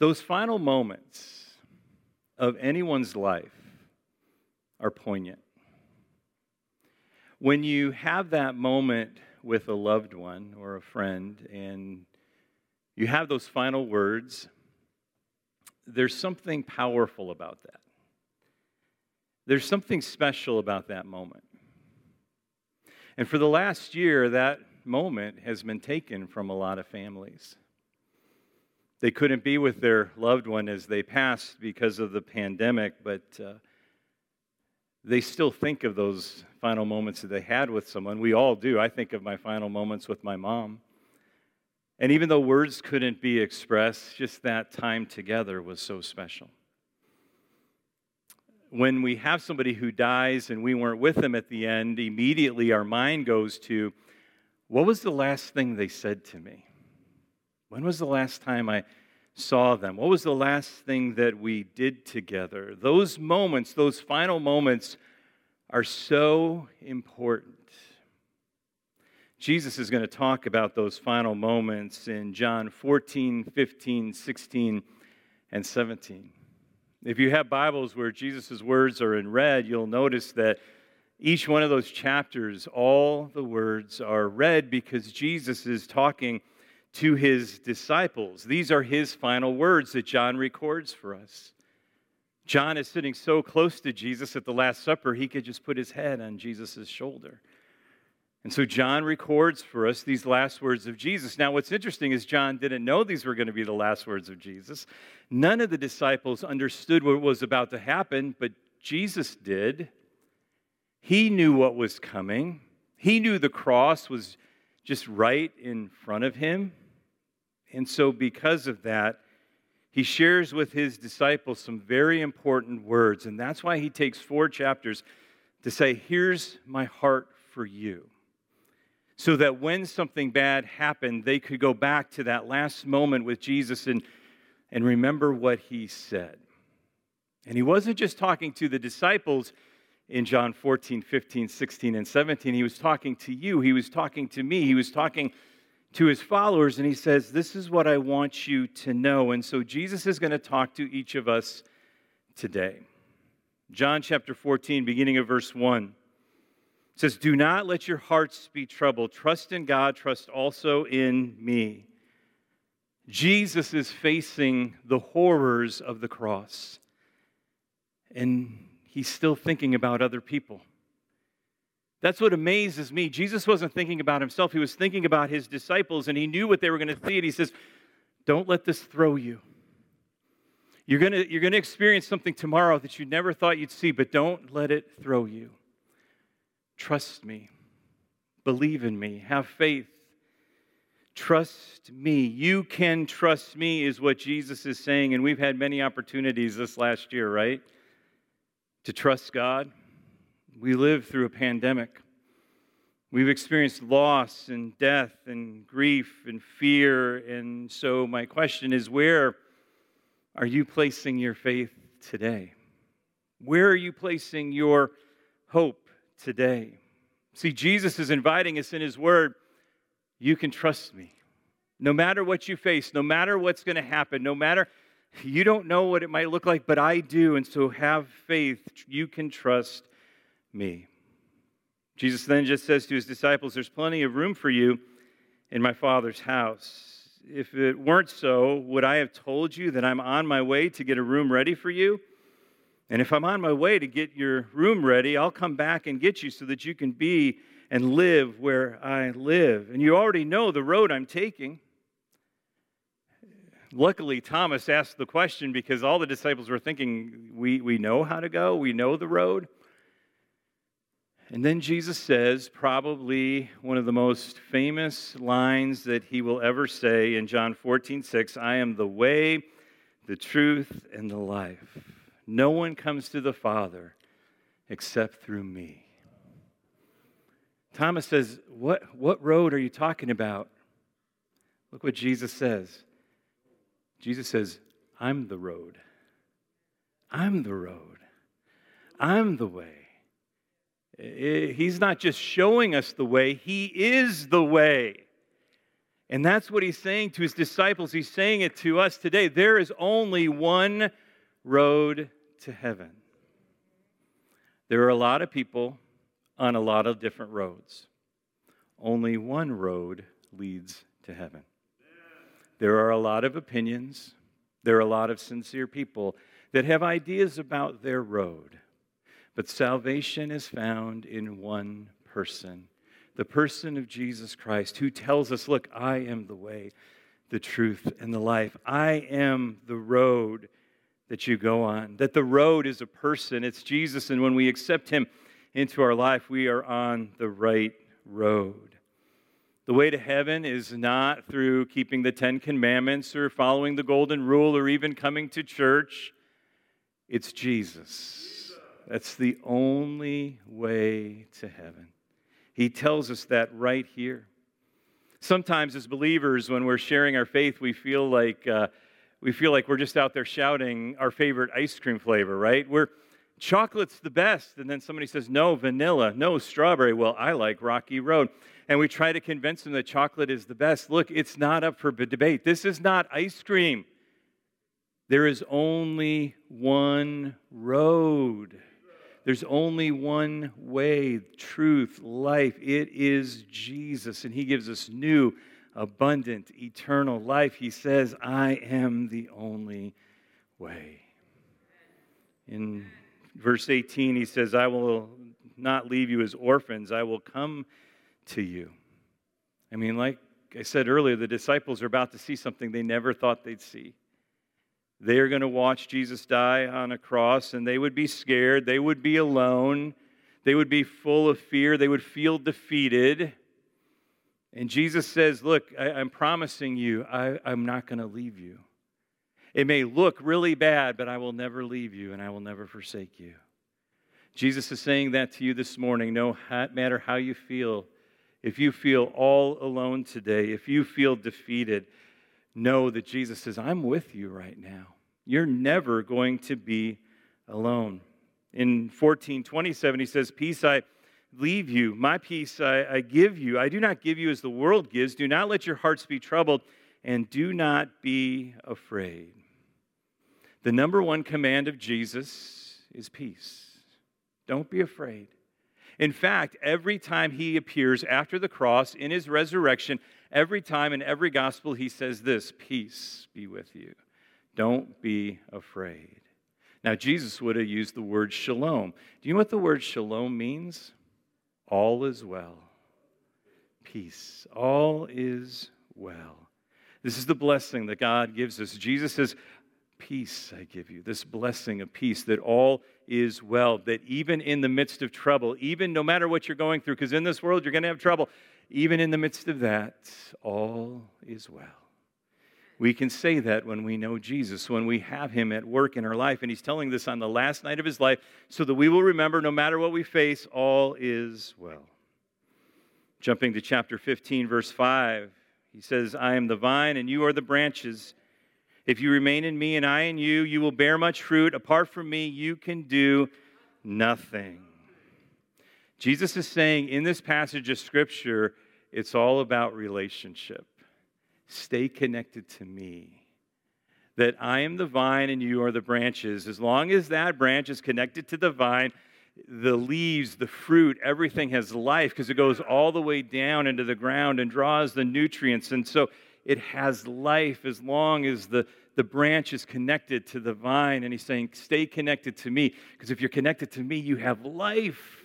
Those final moments of anyone's life are poignant. When you have that moment with a loved one or a friend and you have those final words, there's something powerful about that. There's something special about that moment. And for the last year, that moment has been taken from a lot of families. They couldn't be with their loved one as they passed because of the pandemic, but uh, they still think of those final moments that they had with someone. We all do. I think of my final moments with my mom. And even though words couldn't be expressed, just that time together was so special. When we have somebody who dies and we weren't with them at the end, immediately our mind goes to, what was the last thing they said to me? When was the last time I saw them? What was the last thing that we did together? Those moments, those final moments, are so important. Jesus is going to talk about those final moments in John 14, 15, 16, and 17. If you have Bibles where Jesus' words are in red, you'll notice that each one of those chapters, all the words are red because Jesus is talking to his disciples. These are his final words that John records for us. John is sitting so close to Jesus at the Last Supper, he could just put his head on Jesus' shoulder. And so John records for us these last words of Jesus. Now, what's interesting is John didn't know these were going to be the last words of Jesus. None of the disciples understood what was about to happen, but Jesus did. He knew what was coming, he knew the cross was just right in front of him. And so, because of that, he shares with his disciples some very important words. And that's why he takes four chapters to say, Here's my heart for you. So that when something bad happened, they could go back to that last moment with Jesus and, and remember what he said. And he wasn't just talking to the disciples in John 14, 15, 16, and 17. He was talking to you. He was talking to me. He was talking to his followers and he says, This is what I want you to know. And so Jesus is going to talk to each of us today. John chapter 14, beginning of verse 1 says, Do not let your hearts be troubled. Trust in God, trust also in me. Jesus is facing the horrors of the cross, and he's still thinking about other people. That's what amazes me. Jesus wasn't thinking about himself, he was thinking about his disciples, and he knew what they were going to see. And he says, Don't let this throw you. You're going you're going to experience something tomorrow that you never thought you'd see, but don't let it throw you. Trust me. Believe in me. Have faith. Trust me. You can trust me, is what Jesus is saying. And we've had many opportunities this last year, right? To trust God we live through a pandemic. We've experienced loss and death and grief and fear. And so, my question is where are you placing your faith today? Where are you placing your hope today? See, Jesus is inviting us in His Word. You can trust me. No matter what you face, no matter what's going to happen, no matter you don't know what it might look like, but I do. And so have faith. You can trust me. Jesus then just says to his disciples, There's plenty of room for you in my Father's house. If it weren't so, would I have told you that I'm on my way to get a room ready for you? And if I'm on my way to get your room ready, I'll come back and get you so that you can be and live where I live. And you already know the road I'm taking. Luckily, Thomas asked the question because all the disciples were thinking, we, we know how to go, we know the road. And then Jesus says, probably one of the most famous lines that he will ever say in John 14, 6 I am the way, the truth, and the life. No one comes to the Father except through me. Thomas says, What, what road are you talking about? Look what Jesus says. Jesus says, I'm the road. I'm the road. I'm the way. He's not just showing us the way, He is the way. And that's what he's saying to his disciples. He's saying it to us today. There is only one road to heaven. There are a lot of people on a lot of different roads. Only one road leads to heaven. There are a lot of opinions, there are a lot of sincere people that have ideas about their road. But salvation is found in one person the person of Jesus Christ, who tells us, Look, I am the way, the truth, and the life. I am the road that you go on. That the road is a person, it's Jesus. And when we accept him into our life, we are on the right road. The way to heaven is not through keeping the Ten Commandments or following the Golden Rule or even coming to church. It's Jesus. That's the only way to heaven. He tells us that right here. Sometimes, as believers, when we're sharing our faith, we feel like uh, we feel like we're just out there shouting our favorite ice cream flavor, right? We're chocolate's the best, and then somebody says no vanilla, no strawberry. Well, I like Rocky Road, and we try to convince them that chocolate is the best. Look, it's not up for debate. This is not ice cream. There is only one road. There's only one way, truth, life. It is Jesus, and He gives us new, abundant, eternal life. He says, I am the only way. In verse 18, He says, I will not leave you as orphans, I will come to you. I mean, like I said earlier, the disciples are about to see something they never thought they'd see. They are going to watch Jesus die on a cross and they would be scared. They would be alone. They would be full of fear. They would feel defeated. And Jesus says, Look, I, am promising you, I, I'm not going to leave you. It may look really bad, but I will never leave you and I will never forsake you. Jesus is saying that to you this morning. No matter how you feel, if you feel all alone today, if you feel defeated, know that Jesus says, I'm with you right now. You're never going to be alone. In 1427, he says, Peace I leave you, my peace I, I give you. I do not give you as the world gives. Do not let your hearts be troubled, and do not be afraid. The number one command of Jesus is peace. Don't be afraid. In fact, every time he appears after the cross in his resurrection, every time in every gospel, he says this Peace be with you. Don't be afraid. Now, Jesus would have used the word shalom. Do you know what the word shalom means? All is well. Peace. All is well. This is the blessing that God gives us. Jesus says, Peace I give you, this blessing of peace, that all is well, that even in the midst of trouble, even no matter what you're going through, because in this world you're going to have trouble, even in the midst of that, all is well. We can say that when we know Jesus, when we have Him at work in our life. And He's telling this on the last night of His life so that we will remember no matter what we face, all is well. Jumping to chapter 15, verse 5, He says, I am the vine and you are the branches. If you remain in me and I in you, you will bear much fruit. Apart from me, you can do nothing. Jesus is saying in this passage of Scripture, it's all about relationship. Stay connected to me. That I am the vine and you are the branches. As long as that branch is connected to the vine, the leaves, the fruit, everything has life because it goes all the way down into the ground and draws the nutrients. And so it has life as long as the, the branch is connected to the vine. And he's saying, Stay connected to me, because if you're connected to me, you have life.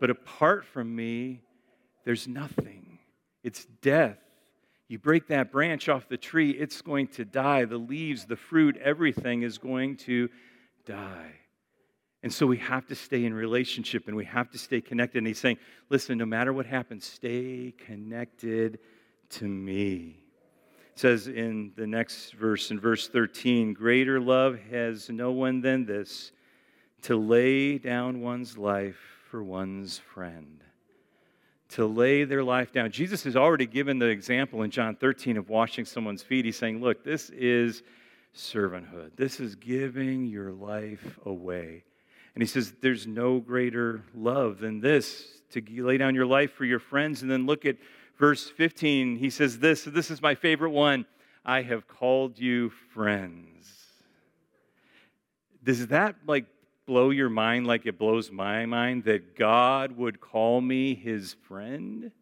But apart from me, there's nothing. It's death. You break that branch off the tree, it's going to die. The leaves, the fruit, everything is going to die. And so we have to stay in relationship and we have to stay connected. And he's saying, listen, no matter what happens, stay connected to me. It says in the next verse, in verse 13, greater love has no one than this to lay down one's life for one's friend. To lay their life down. Jesus has already given the example in John 13 of washing someone's feet. He's saying, Look, this is servanthood. This is giving your life away. And he says, There's no greater love than this to lay down your life for your friends. And then look at verse 15, he says this. This is my favorite one. I have called you friends. Does that like blow your mind like it blows my mind that God would call me his friend?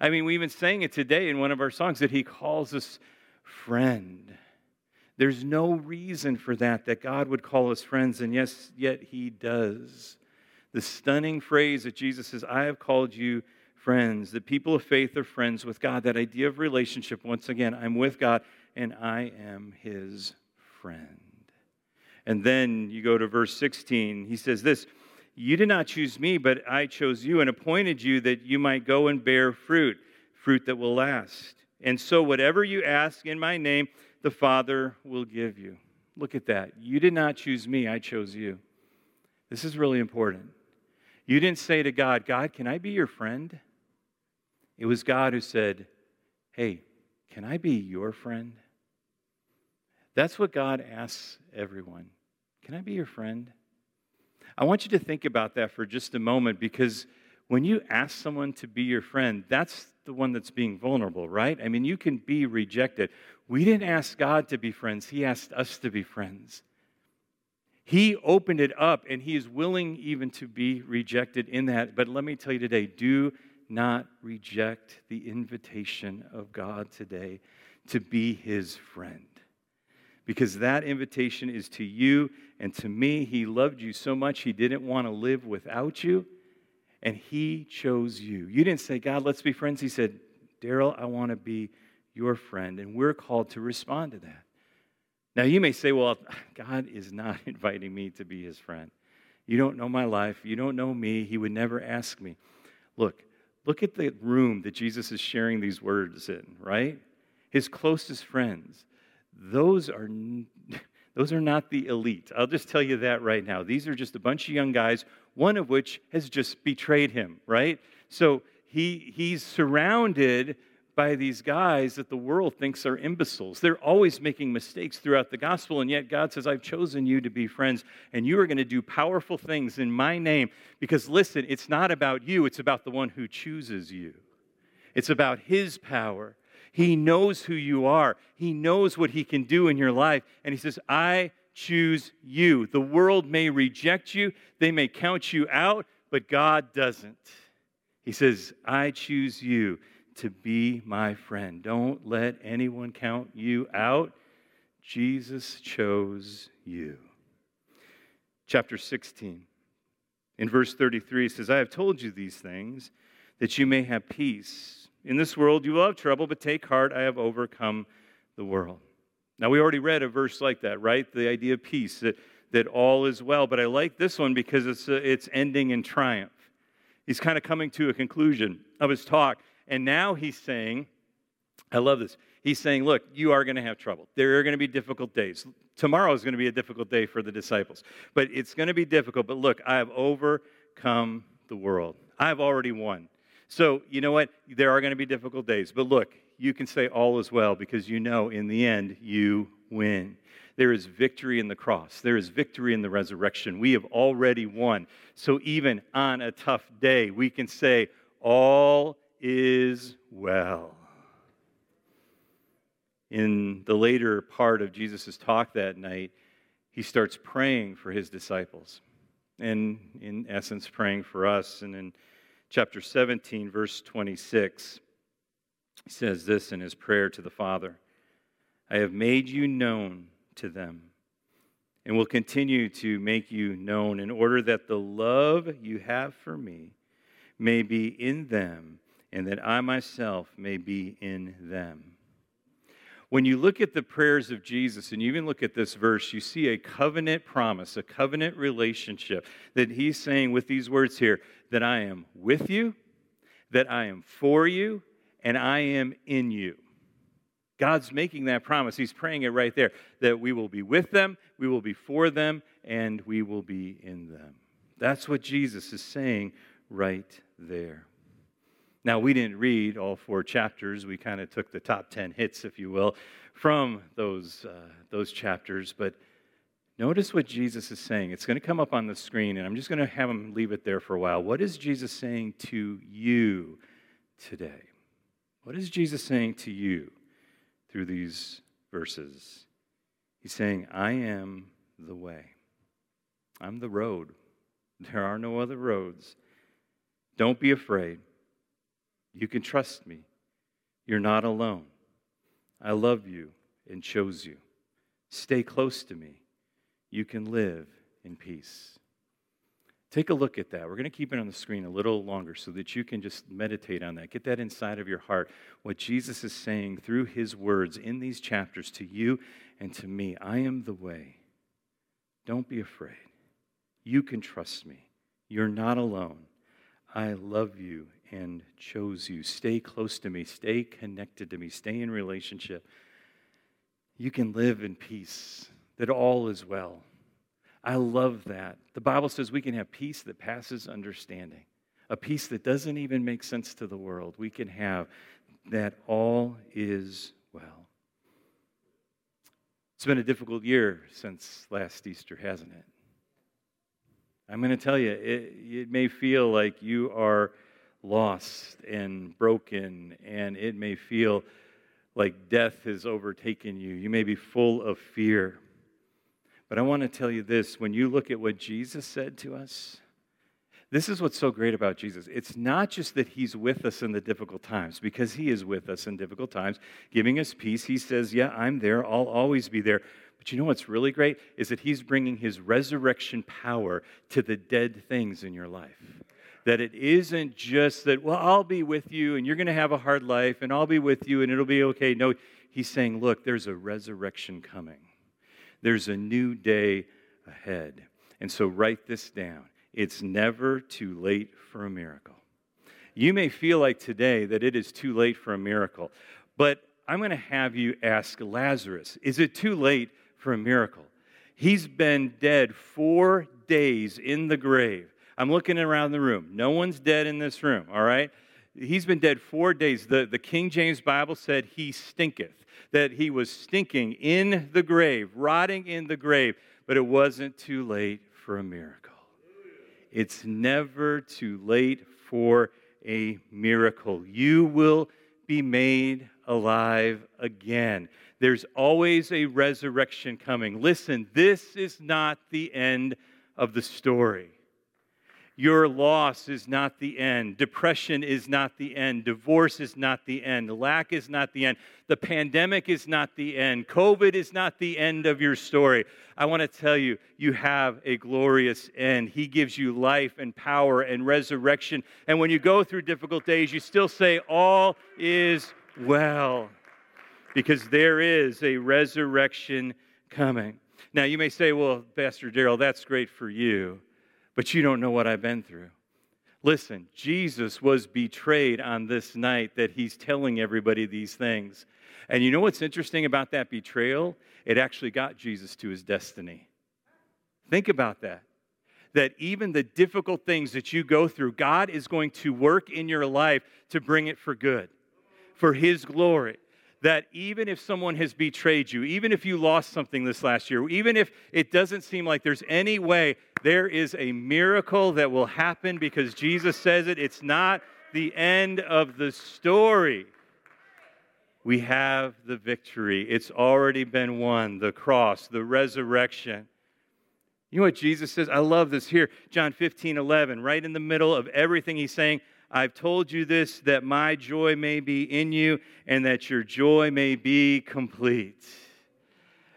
I mean, we even sang it today in one of our songs that he calls us friend. There's no reason for that, that God would call us friends, and yes, yet he does. The stunning phrase that Jesus says, I have called you friends. The people of faith are friends with God. That idea of relationship, once again, I'm with God and I am his friend. And then you go to verse 16. He says this You did not choose me, but I chose you and appointed you that you might go and bear fruit, fruit that will last. And so, whatever you ask in my name, the Father will give you. Look at that. You did not choose me, I chose you. This is really important. You didn't say to God, God, can I be your friend? It was God who said, Hey, can I be your friend? That's what God asks everyone. Can I be your friend? I want you to think about that for just a moment because when you ask someone to be your friend, that's the one that's being vulnerable, right? I mean, you can be rejected. We didn't ask God to be friends, He asked us to be friends. He opened it up and He is willing even to be rejected in that. But let me tell you today do not reject the invitation of God today to be His friend because that invitation is to you and to me. He loved you so much, He didn't want to live without you, and He chose you. You didn't say, God, let's be friends. He said, Daryl, I want to be your friend. And we're called to respond to that. Now, you may say, well, God is not inviting me to be His friend. You don't know my life. You don't know me. He would never ask me. Look, look at the room that Jesus is sharing these words in, right? His closest friends those are, those are not the elite. I'll just tell you that right now. These are just a bunch of young guys, one of which has just betrayed him, right? So he, he's surrounded by these guys that the world thinks are imbeciles. They're always making mistakes throughout the gospel, and yet God says, I've chosen you to be friends, and you are going to do powerful things in my name. Because listen, it's not about you, it's about the one who chooses you. It's about his power. He knows who you are, He knows what He can do in your life. And He says, I choose you. The world may reject you, they may count you out, but God doesn't. He says, I choose you to be my friend. Don't let anyone count you out. Jesus chose you. Chapter 16. In verse 33 says, I have told you these things that you may have peace. In this world you will have trouble, but take heart, I have overcome the world. Now, we already read a verse like that, right? The idea of peace, that, that all is well. But I like this one because it's, uh, it's ending in triumph. He's kind of coming to a conclusion of his talk. And now he's saying, I love this. He's saying, look, you are going to have trouble. There are going to be difficult days. Tomorrow is going to be a difficult day for the disciples, but it's going to be difficult. But look, I have overcome the world. I've already won. So, you know what? There are going to be difficult days. But look, you can say all is well because you know in the end you win. There is victory in the cross, there is victory in the resurrection. We have already won. So, even on a tough day, we can say, All is well. In the later part of Jesus' talk that night, he starts praying for his disciples. And in essence, praying for us. And in chapter 17, verse 26. He says this in his prayer to the Father I have made you known to them and will continue to make you known in order that the love you have for me may be in them and that I myself may be in them. When you look at the prayers of Jesus and you even look at this verse, you see a covenant promise, a covenant relationship that he's saying with these words here that I am with you, that I am for you, and I am in you. God's making that promise. He's praying it right there that we will be with them, we will be for them, and we will be in them. That's what Jesus is saying right there. Now, we didn't read all four chapters. We kind of took the top 10 hits, if you will, from those, uh, those chapters. But notice what Jesus is saying. It's going to come up on the screen, and I'm just going to have him leave it there for a while. What is Jesus saying to you today? What is Jesus saying to you through these verses? He's saying, I am the way. I'm the road. There are no other roads. Don't be afraid. You can trust me. You're not alone. I love you and chose you. Stay close to me. You can live in peace. Take a look at that. We're going to keep it on the screen a little longer so that you can just meditate on that. Get that inside of your heart. What Jesus is saying through his words in these chapters to you and to me I am the way. Don't be afraid. You can trust me. You're not alone. I love you and chose you. Stay close to me. Stay connected to me. Stay in relationship. You can live in peace, that all is well. I love that. The Bible says we can have peace that passes understanding, a peace that doesn't even make sense to the world. We can have that all is well. It's been a difficult year since last Easter, hasn't it? I'm going to tell you, it, it may feel like you are lost and broken, and it may feel like death has overtaken you. You may be full of fear. But I want to tell you this when you look at what Jesus said to us, this is what's so great about Jesus. It's not just that he's with us in the difficult times, because he is with us in difficult times, giving us peace. He says, Yeah, I'm there. I'll always be there. But you know what's really great? Is that he's bringing his resurrection power to the dead things in your life. That it isn't just that, well, I'll be with you and you're going to have a hard life and I'll be with you and it'll be okay. No, he's saying, look, there's a resurrection coming, there's a new day ahead. And so write this down it's never too late for a miracle. You may feel like today that it is too late for a miracle, but I'm going to have you ask Lazarus, is it too late for a miracle. He's been dead four days in the grave. I'm looking around the room. No one's dead in this room, all right? He's been dead four days. The, the King James Bible said he stinketh, that he was stinking in the grave, rotting in the grave, but it wasn't too late for a miracle. It's never too late for a miracle. You will be made alive again. There's always a resurrection coming. Listen, this is not the end of the story. Your loss is not the end. Depression is not the end. Divorce is not the end. Lack is not the end. The pandemic is not the end. COVID is not the end of your story. I want to tell you, you have a glorious end. He gives you life and power and resurrection. And when you go through difficult days, you still say, All is well because there is a resurrection coming. Now, you may say, well, Pastor Daryl, that's great for you, but you don't know what I've been through. Listen, Jesus was betrayed on this night that he's telling everybody these things. And you know what's interesting about that betrayal? It actually got Jesus to his destiny. Think about that. That even the difficult things that you go through, God is going to work in your life to bring it for good, for his glory that even if someone has betrayed you, even if you lost something this last year, even if it doesn't seem like there's any way, there is a miracle that will happen because Jesus says it. It's not the end of the story. We have the victory. It's already been won the cross, the resurrection. You know what Jesus says? I love this here. John 15, 11, right in the middle of everything he's saying. I've told you this that my joy may be in you and that your joy may be complete.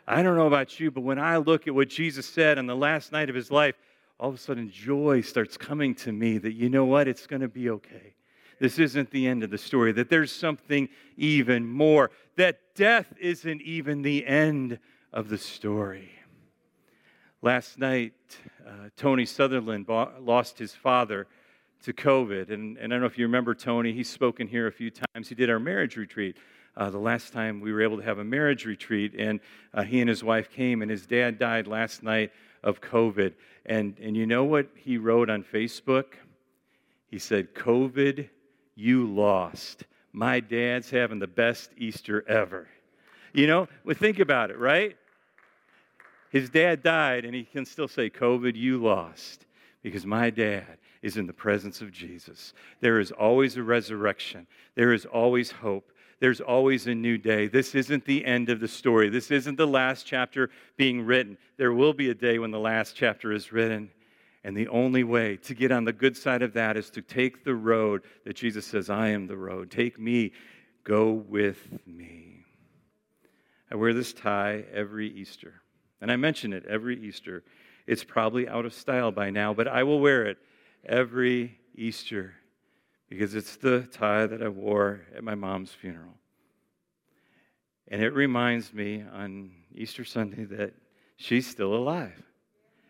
I don't know about you, but when I look at what Jesus said on the last night of his life, all of a sudden joy starts coming to me that you know what? It's going to be okay. This isn't the end of the story, that there's something even more, that death isn't even the end of the story. Last night, uh, Tony Sutherland lost his father to COVID. And, and I don't know if you remember Tony, he's spoken here a few times. He did our marriage retreat. Uh, the last time we were able to have a marriage retreat, and uh, he and his wife came, and his dad died last night of COVID. And, and you know what he wrote on Facebook? He said, COVID, you lost. My dad's having the best Easter ever. You know, well, think about it, right? His dad died, and he can still say, COVID, you lost, because my dad is in the presence of Jesus. There is always a resurrection, there is always hope. There's always a new day. This isn't the end of the story. This isn't the last chapter being written. There will be a day when the last chapter is written. And the only way to get on the good side of that is to take the road that Jesus says, I am the road. Take me, go with me. I wear this tie every Easter. And I mention it every Easter. It's probably out of style by now, but I will wear it every Easter because it's the tie that I wore at my mom's funeral. And it reminds me on Easter Sunday that she's still alive.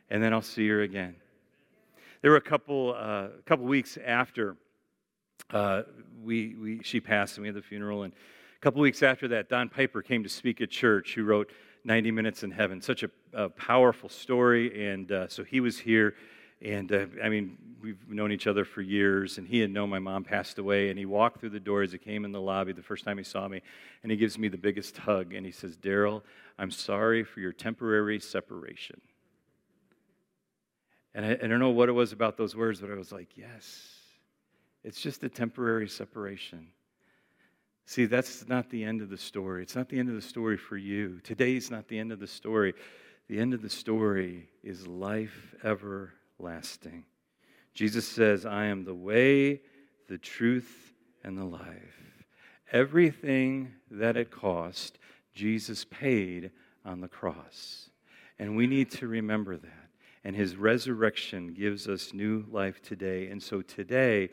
And then I'll see her again. There were a couple, uh, couple weeks after uh, we, we, she passed and we had the funeral. And a couple weeks after that, Don Piper came to speak at church, who wrote 90 Minutes in Heaven. Such a, a powerful story. And uh, so he was here. And uh, I mean, we've known each other for years, and he had known my mom passed away. And he walked through the door as he came in the lobby the first time he saw me, and he gives me the biggest hug. And he says, Daryl, I'm sorry for your temporary separation. And I, I don't know what it was about those words, but I was like, yes, it's just a temporary separation. See, that's not the end of the story. It's not the end of the story for you. Today's not the end of the story. The end of the story is life everlasting. Jesus says, I am the way, the truth, and the life. Everything that it cost, Jesus paid on the cross. And we need to remember that. And his resurrection gives us new life today. And so today,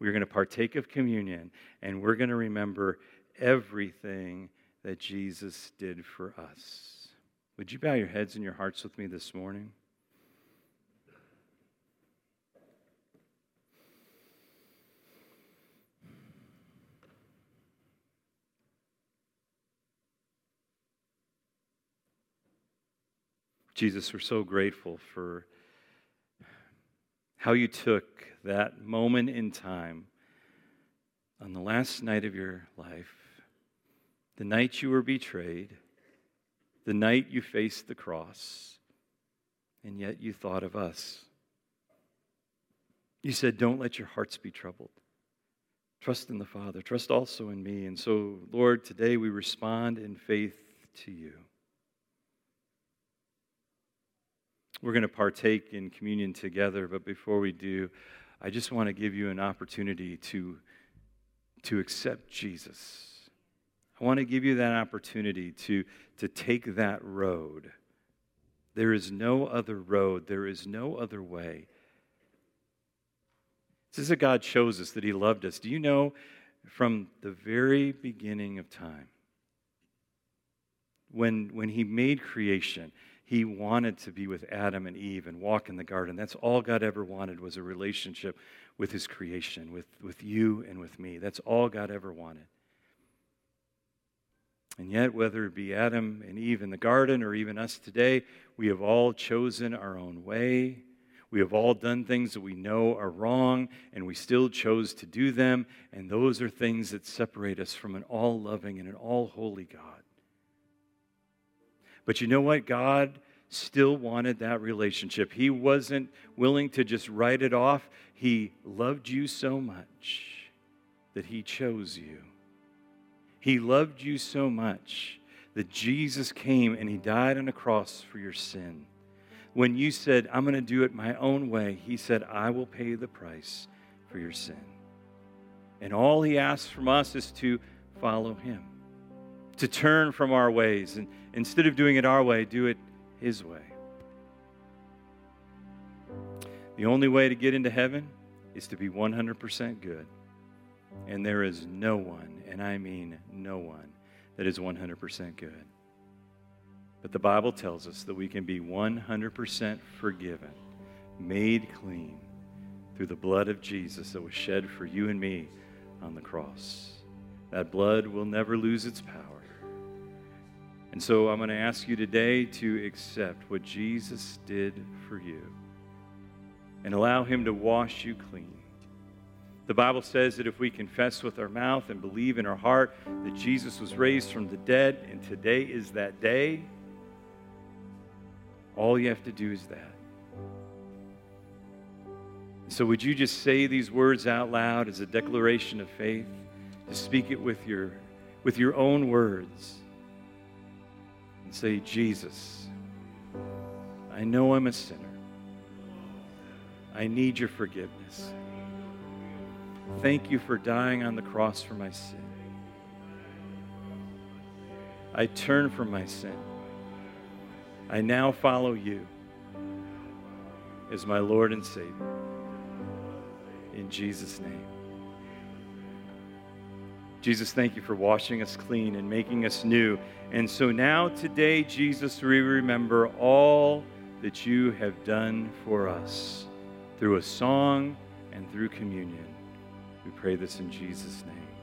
we're going to partake of communion and we're going to remember everything that Jesus did for us. Would you bow your heads and your hearts with me this morning? Jesus, we're so grateful for how you took that moment in time on the last night of your life, the night you were betrayed, the night you faced the cross, and yet you thought of us. You said, Don't let your hearts be troubled. Trust in the Father. Trust also in me. And so, Lord, today we respond in faith to you. We're going to partake in communion together, but before we do, I just want to give you an opportunity to, to accept Jesus. I want to give you that opportunity to, to take that road. There is no other road, there is no other way. This is that God shows us that He loved us. Do you know from the very beginning of time, when, when He made creation, he wanted to be with Adam and Eve and walk in the garden. That's all God ever wanted was a relationship with his creation, with, with you and with me. That's all God ever wanted. And yet, whether it be Adam and Eve in the garden or even us today, we have all chosen our own way. We have all done things that we know are wrong, and we still chose to do them. And those are things that separate us from an all loving and an all holy God. But you know what? God still wanted that relationship. He wasn't willing to just write it off. He loved you so much that He chose you. He loved you so much that Jesus came and He died on a cross for your sin. When you said, I'm going to do it my own way, He said, I will pay the price for your sin. And all He asks from us is to follow Him to turn from our ways and instead of doing it our way, do it His way. The only way to get into heaven is to be 100% good. And there is no one, and I mean no one, that is 100% good. But the Bible tells us that we can be 100% forgiven, made clean through the blood of Jesus that was shed for you and me on the cross. That blood will never lose its power. And so I'm going to ask you today to accept what Jesus did for you and allow Him to wash you clean. The Bible says that if we confess with our mouth and believe in our heart that Jesus was raised from the dead and today is that day, all you have to do is that. So, would you just say these words out loud as a declaration of faith? To speak it with your, with your own words and say, Jesus, I know I'm a sinner. I need your forgiveness. Thank you for dying on the cross for my sin. I turn from my sin. I now follow you as my Lord and Savior. In Jesus' name. Jesus, thank you for washing us clean and making us new. And so now, today, Jesus, we remember all that you have done for us through a song and through communion. We pray this in Jesus' name.